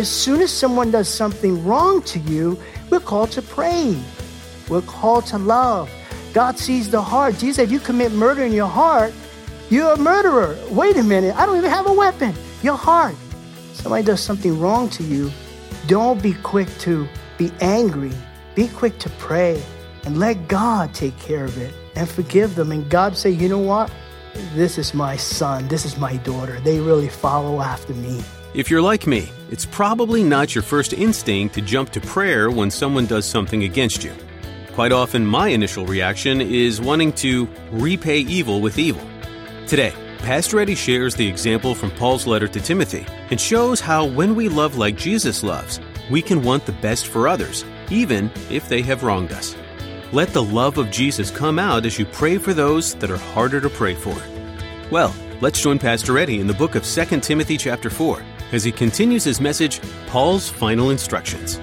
As soon as someone does something wrong to you, we're called to pray. We're called to love. God sees the heart. Jesus said, if you commit murder in your heart, you're a murderer. Wait a minute, I don't even have a weapon. Your heart. Somebody does something wrong to you, don't be quick to be angry. Be quick to pray and let God take care of it and forgive them. And God say, you know what? This is my son. This is my daughter. They really follow after me. If you're like me, it's probably not your first instinct to jump to prayer when someone does something against you. Quite often, my initial reaction is wanting to repay evil with evil. Today, Pastor Eddie shares the example from Paul's letter to Timothy and shows how when we love like Jesus loves, we can want the best for others, even if they have wronged us. Let the love of Jesus come out as you pray for those that are harder to pray for. Well, let's join Pastor Eddie in the book of 2 Timothy chapter 4 as he continues his message, Paul's Final Instructions.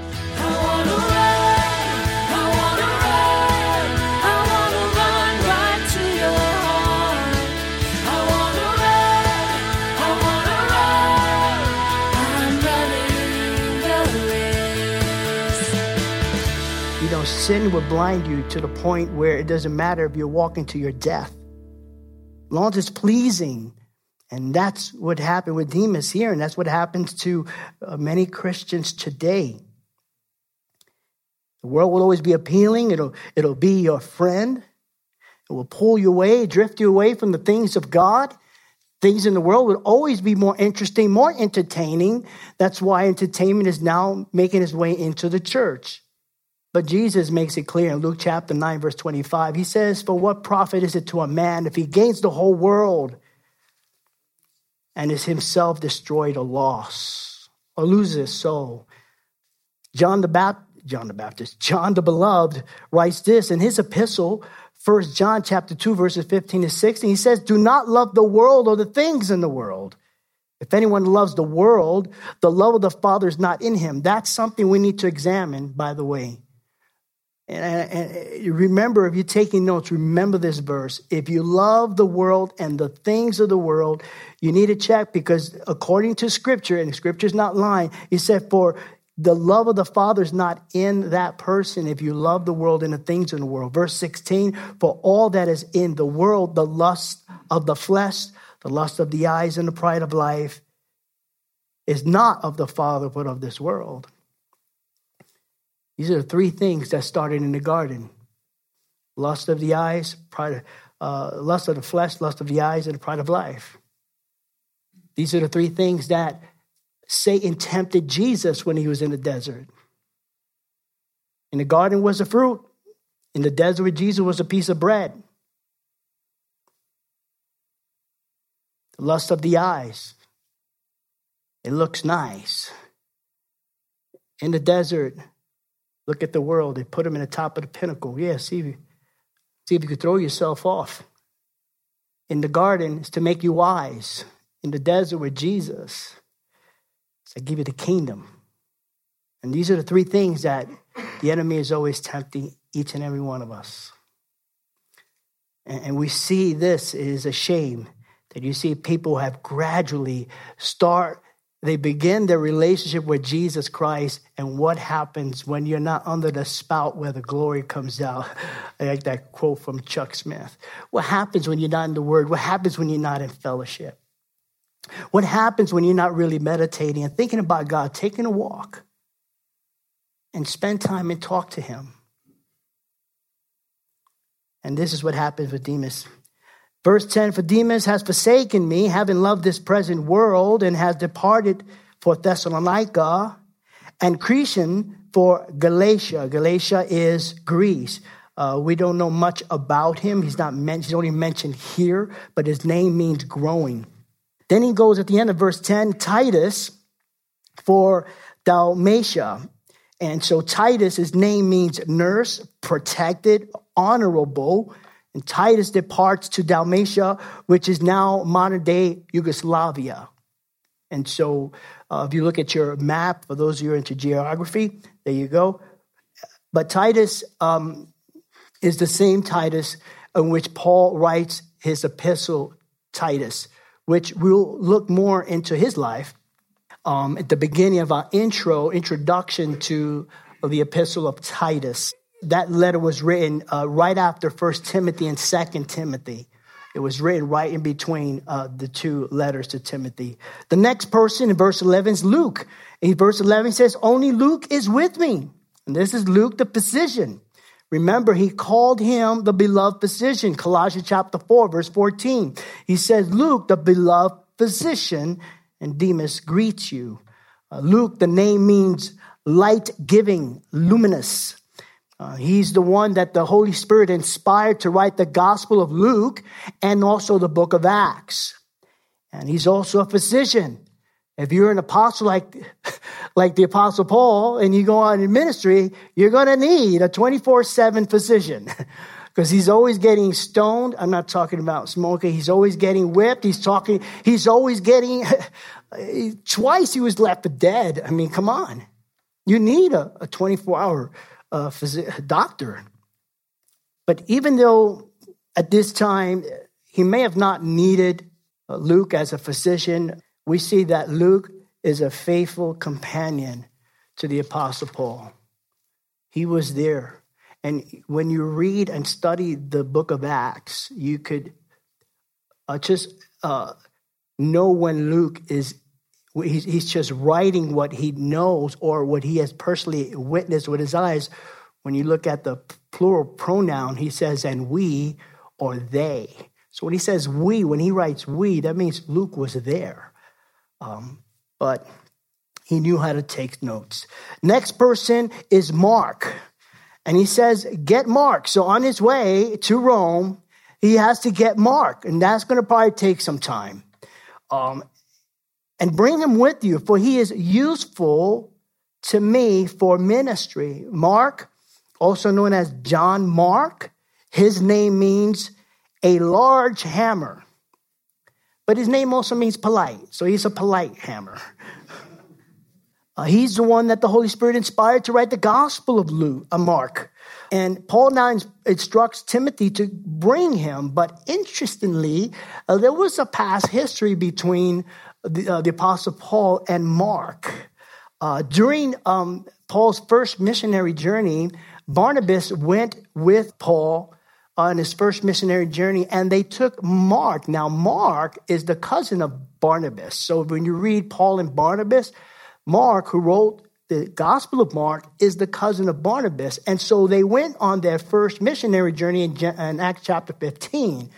You know, sin will blind you to the point where it doesn't matter if you're walking to your death. As long as it's pleasing and that's what happened with Demas here, and that's what happens to uh, many Christians today. The world will always be appealing, it'll, it'll be your friend. It will pull you away, drift you away from the things of God. Things in the world will always be more interesting, more entertaining. That's why entertainment is now making its way into the church. But Jesus makes it clear in Luke chapter 9, verse 25. He says, For what profit is it to a man if he gains the whole world and is himself destroyed or lost or loses his soul. John the Baptist, John the Baptist, John the Beloved writes this in his epistle, 1 John chapter 2, verses 15 to 16. He says, Do not love the world or the things in the world. If anyone loves the world, the love of the Father is not in him. That's something we need to examine, by the way. And, and, remember, if you're taking notes, remember this verse. If you love the world and the things of the world, you need to check because according to Scripture, and Scripture's not lying, he said, For the love of the Father is not in that person if you love the world and the things in the world. Verse 16, for all that is in the world, the lust of the flesh, the lust of the eyes, and the pride of life, is not of the Father, but of this world. These are the three things that started in the garden lust of the eyes, pride, uh, lust of the flesh, lust of the eyes, and the pride of life. These are the three things that Satan tempted Jesus when he was in the desert. In the garden was the fruit, in the desert with Jesus was a piece of bread. The lust of the eyes. It looks nice. In the desert, Look at the world. They put him in the top of the pinnacle. Yeah, see if you, see if you could throw yourself off. In the garden, is to make you wise. In the desert with Jesus, it's to give you the kingdom. And these are the three things that the enemy is always tempting each and every one of us. And we see this is a shame that you see people have gradually start they begin their relationship with Jesus Christ, and what happens when you're not under the spout where the glory comes out? I like that quote from Chuck Smith. What happens when you're not in the Word? What happens when you're not in fellowship? What happens when you're not really meditating and thinking about God, taking a walk and spend time and talk to Him? And this is what happens with Demas. Verse 10 For Demas has forsaken me, having loved this present world, and has departed for Thessalonica, and Crescens for Galatia. Galatia is Greece. Uh, we don't know much about him. He's not mentioned, he's only mentioned here, but his name means growing. Then he goes at the end of verse 10 Titus, for Dalmatia. And so Titus, his name means nurse, protected, honorable. And Titus departs to Dalmatia, which is now modern day Yugoslavia. And so uh, if you look at your map, for those of you who are into geography, there you go. But Titus um, is the same Titus in which Paul writes his epistle, Titus, which we'll look more into his life um, at the beginning of our intro, introduction to the epistle of Titus. That letter was written uh, right after First Timothy and Second Timothy. It was written right in between uh, the two letters to Timothy. The next person in verse 11 is Luke. In verse 11 says, Only Luke is with me. And this is Luke the physician. Remember, he called him the beloved physician. Colossians chapter 4, verse 14. He says, Luke, the beloved physician, and Demas greets you. Uh, Luke, the name means light giving, luminous. Uh, he's the one that the Holy Spirit inspired to write the Gospel of Luke and also the book of Acts. And he's also a physician. If you're an apostle like, like the apostle Paul and you go on in ministry, you're going to need a 24 7 physician because he's always getting stoned. I'm not talking about smoking. He's always getting whipped. He's talking, he's always getting, twice he was left dead. I mean, come on. You need a 24 hour uh, phys- doctor. But even though at this time he may have not needed uh, Luke as a physician, we see that Luke is a faithful companion to the Apostle Paul. He was there. And when you read and study the book of Acts, you could uh, just uh, know when Luke is he's, just writing what he knows or what he has personally witnessed with his eyes. When you look at the plural pronoun, he says, and we or they. So when he says we, when he writes we, that means Luke was there. Um, but he knew how to take notes. Next person is Mark. And he says, get Mark. So on his way to Rome, he has to get Mark. And that's going to probably take some time. Um, and bring him with you, for he is useful to me for ministry. Mark, also known as John Mark, his name means a large hammer. But his name also means polite, so he's a polite hammer. Uh, he's the one that the Holy Spirit inspired to write the Gospel of Luke, uh, Mark. And Paul now instructs Timothy to bring him. But interestingly, uh, there was a past history between the, uh, the Apostle Paul and Mark. Uh, during um, Paul's first missionary journey, Barnabas went with Paul on his first missionary journey and they took Mark. Now, Mark is the cousin of Barnabas. So when you read Paul and Barnabas, Mark, who wrote the Gospel of Mark, is the cousin of Barnabas. And so they went on their first missionary journey in, in Acts chapter 15.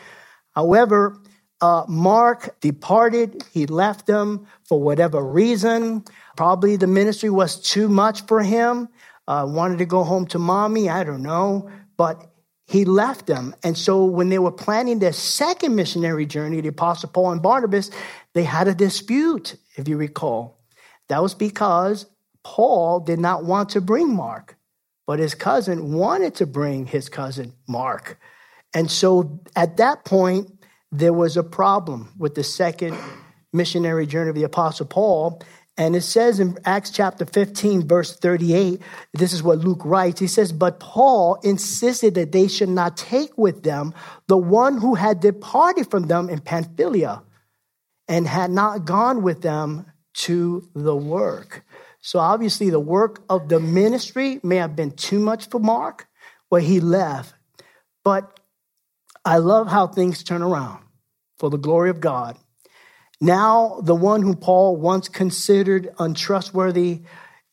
However, uh, Mark departed. He left them for whatever reason. Probably the ministry was too much for him. Uh, wanted to go home to mommy. I don't know. But he left them. And so when they were planning their second missionary journey, the Apostle Paul and Barnabas, they had a dispute, if you recall. That was because Paul did not want to bring Mark, but his cousin wanted to bring his cousin Mark. And so at that point, there was a problem with the second missionary journey of the Apostle Paul. And it says in Acts chapter 15, verse 38, this is what Luke writes. He says, But Paul insisted that they should not take with them the one who had departed from them in Pamphylia and had not gone with them to the work. So obviously, the work of the ministry may have been too much for Mark, where he left. But I love how things turn around for the glory of God. Now, the one whom Paul once considered untrustworthy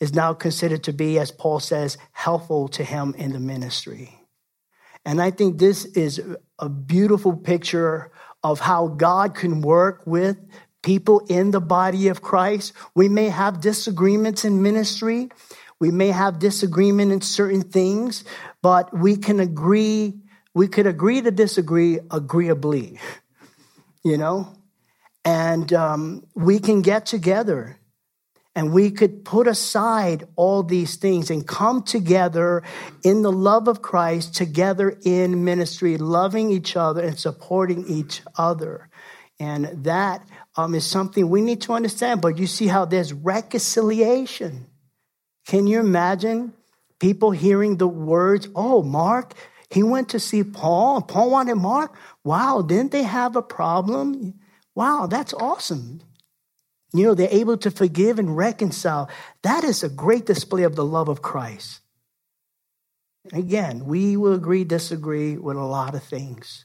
is now considered to be, as Paul says, helpful to him in the ministry. And I think this is a beautiful picture of how God can work with people in the body of Christ. We may have disagreements in ministry. We may have disagreement in certain things, but we can agree we could agree to disagree agreeably, you know? And um, we can get together and we could put aside all these things and come together in the love of Christ, together in ministry, loving each other and supporting each other. And that um, is something we need to understand. But you see how there's reconciliation. Can you imagine people hearing the words, oh, Mark, he went to see Paul, and Paul wanted Mark? Wow, didn't they have a problem? Wow, that's awesome. You know, they're able to forgive and reconcile. That is a great display of the love of Christ. Again, we will agree, disagree with a lot of things.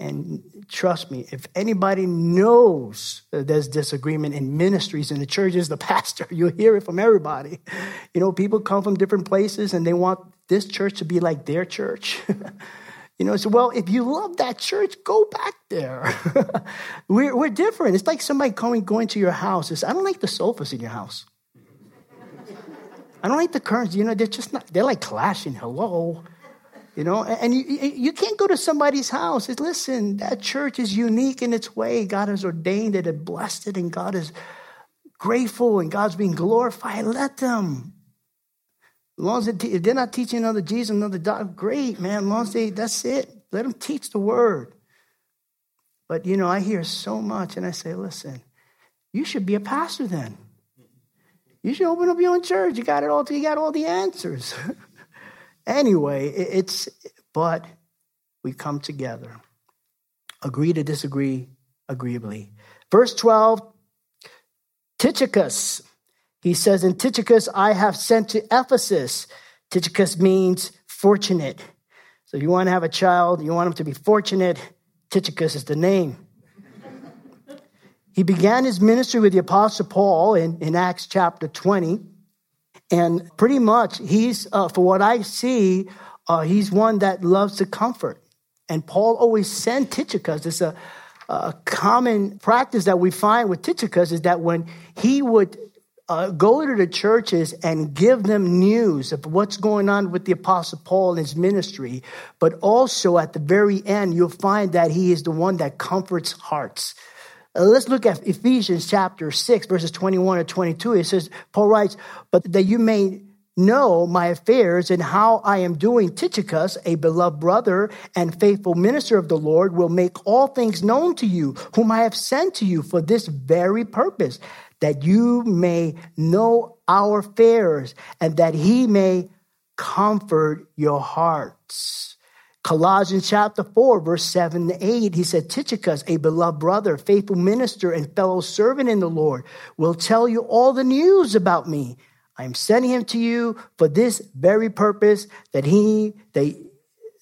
And trust me, if anybody knows that there's disagreement in ministries in the churches, the pastor, you'll hear it from everybody. You know, people come from different places and they want this church to be like their church. You know, so well, if you love that church, go back there. we're, we're different. It's like somebody coming going to your house. It's, I don't like the sofas in your house. I don't like the curtains. You know, they're just not. They're like clashing. Hello, you know. And you you can't go to somebody's house. It's, listen, that church is unique in its way. God has ordained it and blessed it, and God is grateful, and God's being glorified. Let them. As long as they, they're not teaching another Jesus, another doctor, great, man. As long as they, that's it. Let them teach the word. But, you know, I hear so much and I say, listen, you should be a pastor then. You should open up your own church. You got it all, you got all the answers. anyway, it's, but we come together. Agree to disagree agreeably. Verse 12, Tychicus, he says, In Tychicus I have sent to Ephesus. Tychicus means fortunate. So you want to have a child, you want him to be fortunate, Tychicus is the name. he began his ministry with the Apostle Paul in, in Acts chapter 20. And pretty much, he's, uh, for what I see, uh, he's one that loves to comfort. And Paul always sent Tychicus. It's a, a common practice that we find with Tychicus is that when he would uh, go to the churches and give them news of what's going on with the Apostle Paul and his ministry. But also at the very end, you'll find that he is the one that comforts hearts. Uh, let's look at Ephesians chapter 6, verses 21 to 22. It says, Paul writes, But that you may know my affairs and how I am doing, Tychicus, a beloved brother and faithful minister of the Lord, will make all things known to you, whom I have sent to you for this very purpose that you may know our fears and that he may comfort your hearts. Colossians chapter 4, verse 7 to 8, he said, Tychicus, a beloved brother, faithful minister, and fellow servant in the Lord, will tell you all the news about me. I am sending him to you for this very purpose, that he, that,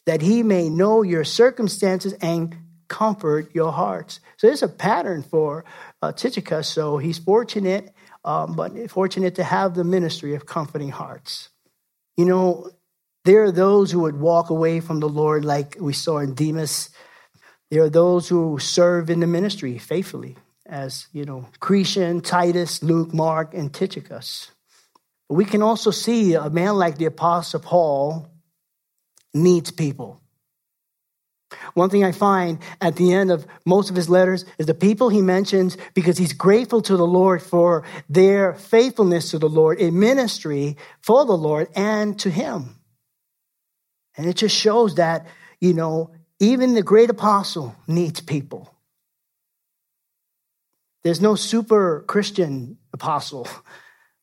that he may know your circumstances and comfort your hearts. So there's a pattern for uh, so he's fortunate, um, but fortunate to have the ministry of comforting hearts. You know, there are those who would walk away from the Lord, like we saw in Demas. There are those who serve in the ministry faithfully, as you know, Crescens, Titus, Luke, Mark, and Tychicus. But we can also see a man like the Apostle Paul needs people. One thing I find at the end of most of his letters is the people he mentions because he's grateful to the Lord for their faithfulness to the Lord in ministry for the Lord and to him. And it just shows that, you know, even the great apostle needs people. There's no super Christian apostle.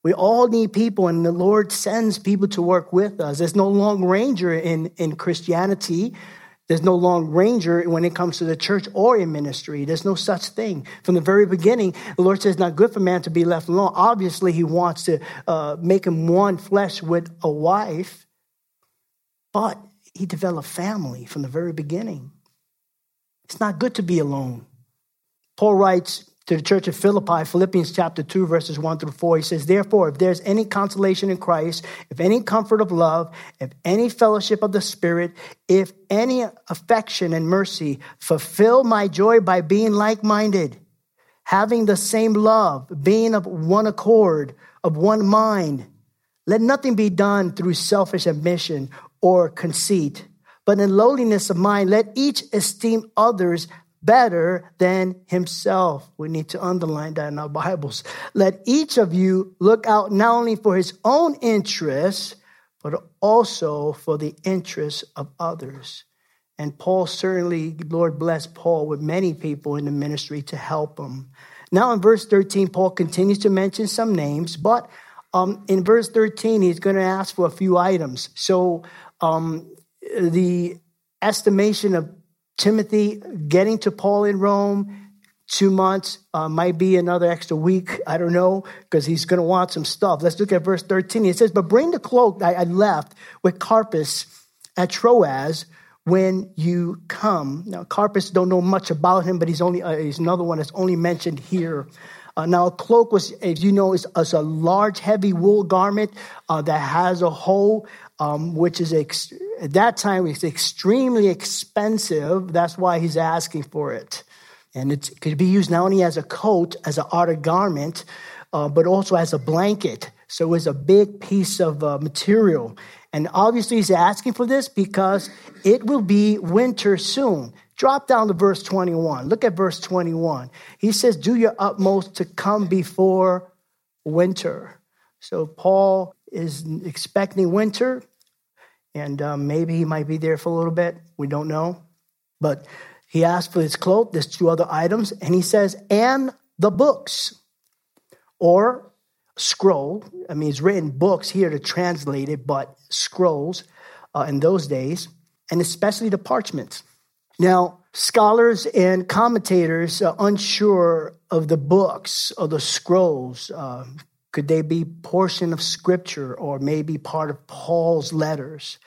We all need people, and the Lord sends people to work with us. There's no long ranger in, in Christianity. There's no long ranger when it comes to the church or in ministry. There's no such thing. From the very beginning, the Lord says, not good for man to be left alone. Obviously, he wants to uh, make him one flesh with a wife, but he developed family from the very beginning. It's not good to be alone. Paul writes, to the church of Philippi, Philippians chapter 2, verses 1 through 4. He says, Therefore, if there's any consolation in Christ, if any comfort of love, if any fellowship of the Spirit, if any affection and mercy, fulfill my joy by being like minded, having the same love, being of one accord, of one mind. Let nothing be done through selfish ambition or conceit, but in lowliness of mind, let each esteem others better than himself. We need to underline that in our Bibles. Let each of you look out not only for his own interests, but also for the interests of others. And Paul certainly, Lord bless Paul with many people in the ministry to help him. Now in verse 13, Paul continues to mention some names, but um, in verse 13, he's going to ask for a few items. So um, the estimation of Timothy getting to Paul in Rome, two months, uh, might be another extra week. I don't know, because he's going to want some stuff. Let's look at verse 13. It says, But bring the cloak I, I left with Carpus at Troas when you come. Now, Carpus don't know much about him, but he's only uh, he's another one that's only mentioned here. Uh, now, a cloak was, as you know, is, is a large, heavy wool garment uh, that has a hole, um, which is ex- at that time was extremely expensive. That's why he's asking for it. And it could be used not only as a coat, as an outer garment, uh, but also as a blanket. So it was a big piece of uh, material. And obviously, he's asking for this because it will be winter soon. Drop down to verse 21. Look at verse 21. He says, Do your utmost to come before winter. So Paul is expecting winter, and um, maybe he might be there for a little bit. We don't know. But he asked for his cloak. There's two other items. And he says, And the books or scroll. I mean, he's written books here to translate it, but scrolls uh, in those days, and especially the parchments. Now, scholars and commentators are unsure of the books or the scrolls. Uh, could they be portion of scripture or maybe part of Paul's letters?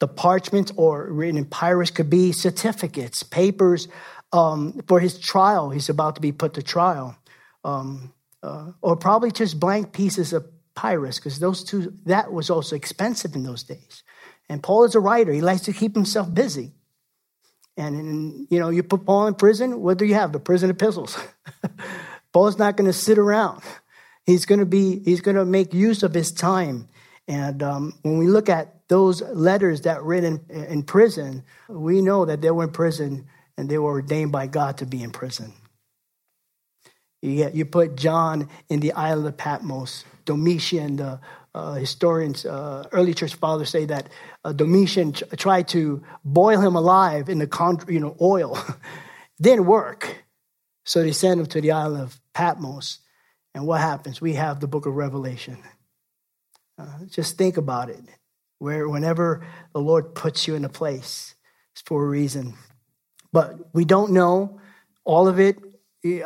The parchments or written in papyrus could be certificates, papers um, for his trial. He's about to be put to trial. Um, uh, or probably just blank pieces of papyrus, because those two, that was also expensive in those days. And Paul is a writer. He likes to keep himself busy. And, and, you know, you put Paul in prison, what do you have? The prison epistles. Paul's not going to sit around. He's going to be, he's going to make use of his time. And um, when we look at those letters that were written in, in prison, we know that they were in prison and they were ordained by God to be in prison. You, get, you put John in the Isle of Patmos. Domitian, the uh, historians, uh, early church fathers say that uh, Domitian ch- tried to boil him alive in the con- you know oil. Didn't work. So they sent him to the island of Patmos. And what happens? We have the book of Revelation. Uh, just think about it. Where whenever the Lord puts you in a place, it's for a reason. But we don't know all of it.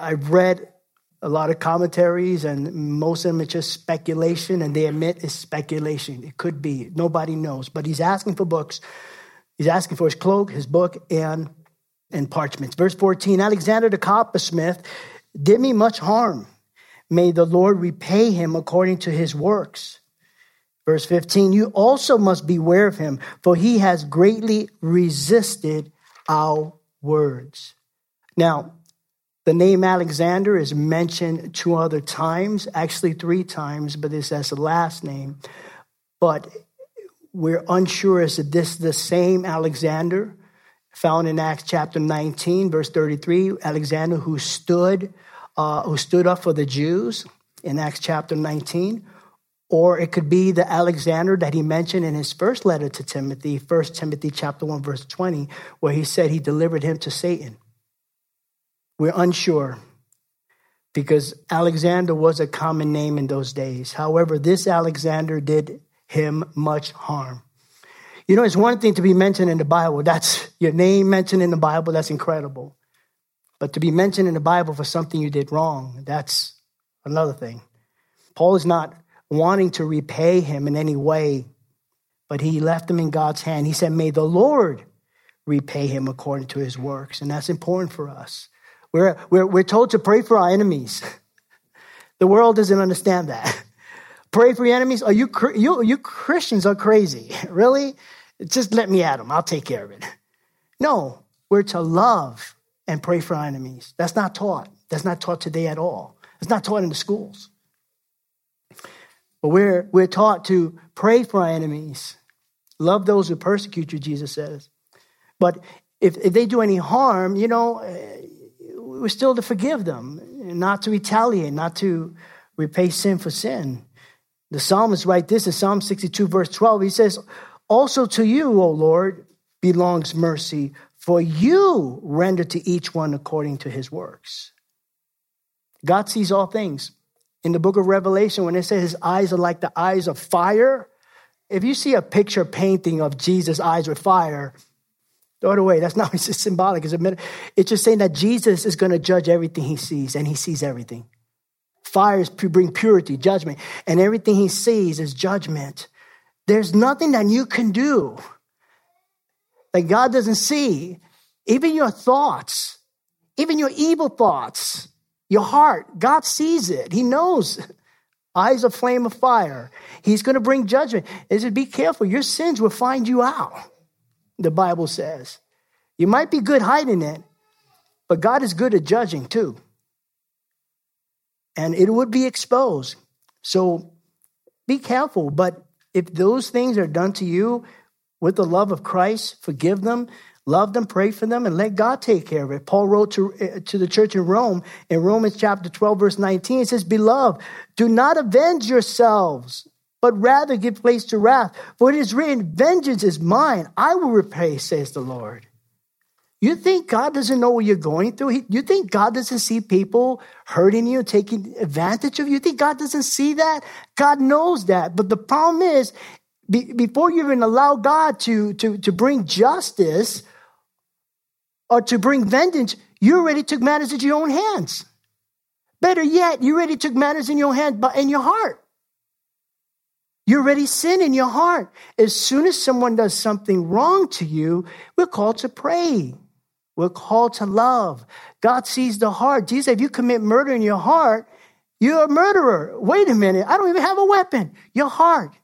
I've read a lot of commentaries, and most of them it's just speculation, and they admit it's speculation. It could be. Nobody knows. But he's asking for books. He's asking for his cloak, his book, and, and parchments. Verse 14 Alexander the coppersmith did me much harm. May the Lord repay him according to his works. Verse 15 You also must beware of him, for he has greatly resisted our words. Now, the name Alexander is mentioned two other times, actually three times, but this as the last name. But we're unsure is this the same Alexander found in Acts chapter 19, verse 33, Alexander who stood, uh, who stood up for the Jews in Acts chapter 19, or it could be the Alexander that he mentioned in his first letter to Timothy, 1 Timothy chapter 1, verse 20, where he said he delivered him to Satan. We're unsure because Alexander was a common name in those days. However, this Alexander did him much harm. You know, it's one thing to be mentioned in the Bible. That's your name mentioned in the Bible. That's incredible. But to be mentioned in the Bible for something you did wrong, that's another thing. Paul is not wanting to repay him in any way, but he left him in God's hand. He said, May the Lord repay him according to his works. And that's important for us. We're, we're, we're told to pray for our enemies. The world doesn't understand that. Pray for your enemies? Are you, you, you Christians are crazy. Really? Just let me at them. I'll take care of it. No, we're to love and pray for our enemies. That's not taught. That's not taught today at all. It's not taught in the schools. But we're, we're taught to pray for our enemies. Love those who persecute you, Jesus says. But if, if they do any harm, you know, eh, we're still to forgive them, not to retaliate, not to repay sin for sin. The psalmist write this in Psalm 62, verse 12. He says, Also to you, O Lord, belongs mercy, for you render to each one according to his works. God sees all things. In the book of Revelation, when it says his eyes are like the eyes of fire, if you see a picture painting of Jesus' eyes with fire, throw it away. That's not it's just symbolic. It's, a, it's just saying that Jesus is going to judge everything he sees, and he sees everything. Fires bring purity, judgment, and everything he sees is judgment. There's nothing that you can do that God doesn't see. Even your thoughts, even your evil thoughts, your heart, God sees it. He knows. Eyes a flame of fire. He's going to bring judgment. He said, Be careful. Your sins will find you out, the Bible says. You might be good hiding it, but God is good at judging too and it would be exposed. So be careful. But if those things are done to you with the love of Christ, forgive them, love them, pray for them, and let God take care of it. Paul wrote to, uh, to the church in Rome in Romans chapter 12, verse 19. It says, Beloved, do not avenge yourselves, but rather give place to wrath. For it is written, Vengeance is mine, I will repay, says the Lord. You think God doesn't know what you're going through? you think God doesn't see people hurting you, taking advantage of you? You think God doesn't see that? God knows that. But the problem is, be, before you even allow God to, to, to bring justice or to bring vengeance, you already took matters into your own hands. Better yet, you already took matters in your hand, but in your heart. You already sin in your heart. As soon as someone does something wrong to you, we're called to pray. We're called to love. God sees the heart. Jesus, if you commit murder in your heart, you're a murderer. Wait a minute. I don't even have a weapon. Your heart.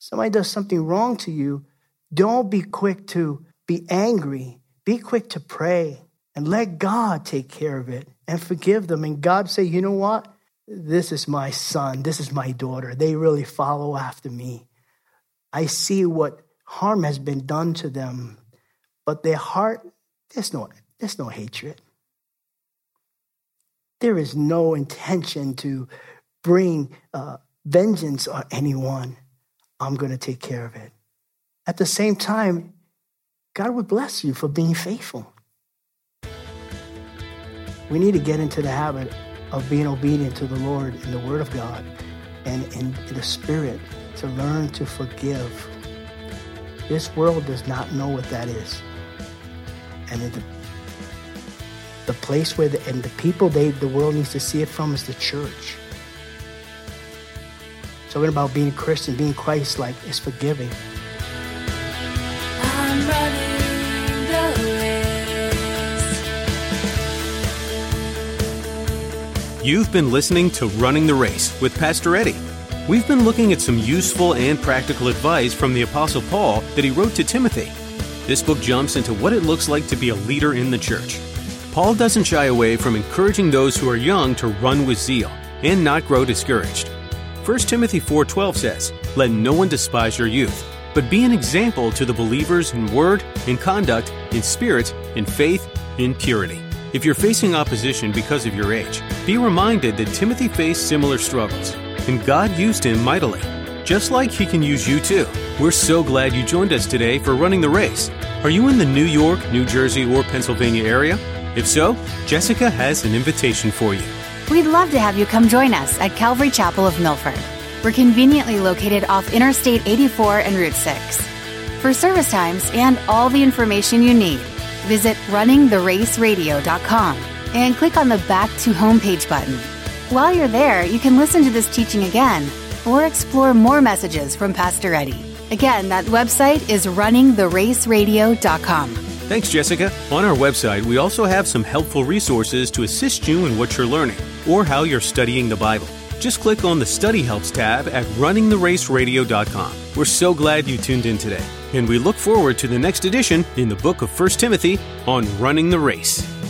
Somebody does something wrong to you. Don't be quick to be angry. Be quick to pray and let God take care of it and forgive them. And God say, you know what? This is my son. This is my daughter. They really follow after me. I see what harm has been done to them, but their heart, there's no there's no hatred. There is no intention to bring uh, vengeance on anyone. I'm going to take care of it. At the same time, God would bless you for being faithful. We need to get into the habit of being obedient to the Lord in the Word of God and in, the Spirit to learn to forgive. This world does not know what that is. And the the place where the, and the people they the world needs to see it from is the church. Talking about being Christian, being Christ-like is forgiving. You've been listening to Running the Race with Pastor Eddie. We've been looking at some useful and practical advice from the Apostle Paul that he wrote to Timothy. This book jumps into what it looks like to be a leader in the church. Paul doesn't shy away from encouraging those who are young to run with zeal and not grow discouraged. 1 Timothy 4:12 says, "Let no one despise your youth, but be an example to the believers in word, in conduct, in spirit, in faith, in purity." If you're facing opposition because of your age, be reminded that Timothy faced similar struggles, and God used him mightily, just like he can use you too. We're so glad you joined us today for running the race. Are you in the New York, New Jersey, or Pennsylvania area? If so, Jessica has an invitation for you. We'd love to have you come join us at Calvary Chapel of Milford. We're conveniently located off Interstate 84 and Route 6. For service times and all the information you need, visit runningtheraceradio.com and click on the Back to Homepage button. While you're there, you can listen to this teaching again or explore more messages from Pastor Eddie. Again, that website is runningtheraceradio.com. Thanks, Jessica. On our website, we also have some helpful resources to assist you in what you're learning or how you're studying the Bible. Just click on the Study Helps tab at runningtheraceradio.com. We're so glad you tuned in today, and we look forward to the next edition in the book of 1 Timothy on running the race.